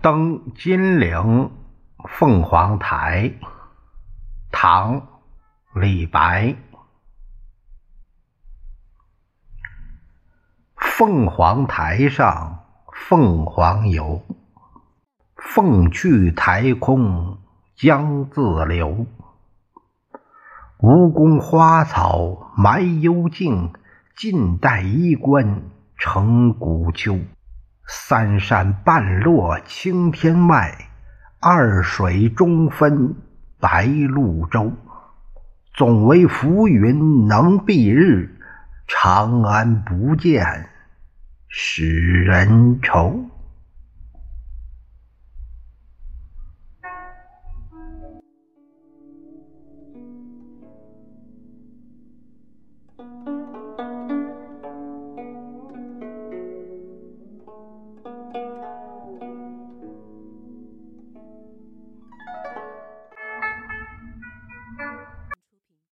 登金陵凤凰台，唐李白。凤凰台上凤凰游，凤去台空江自流。吴宫花草埋幽径，晋代衣冠。成古丘。三山半落青天外，二水中分白鹭洲。总为浮云能蔽日，长安不见使人愁。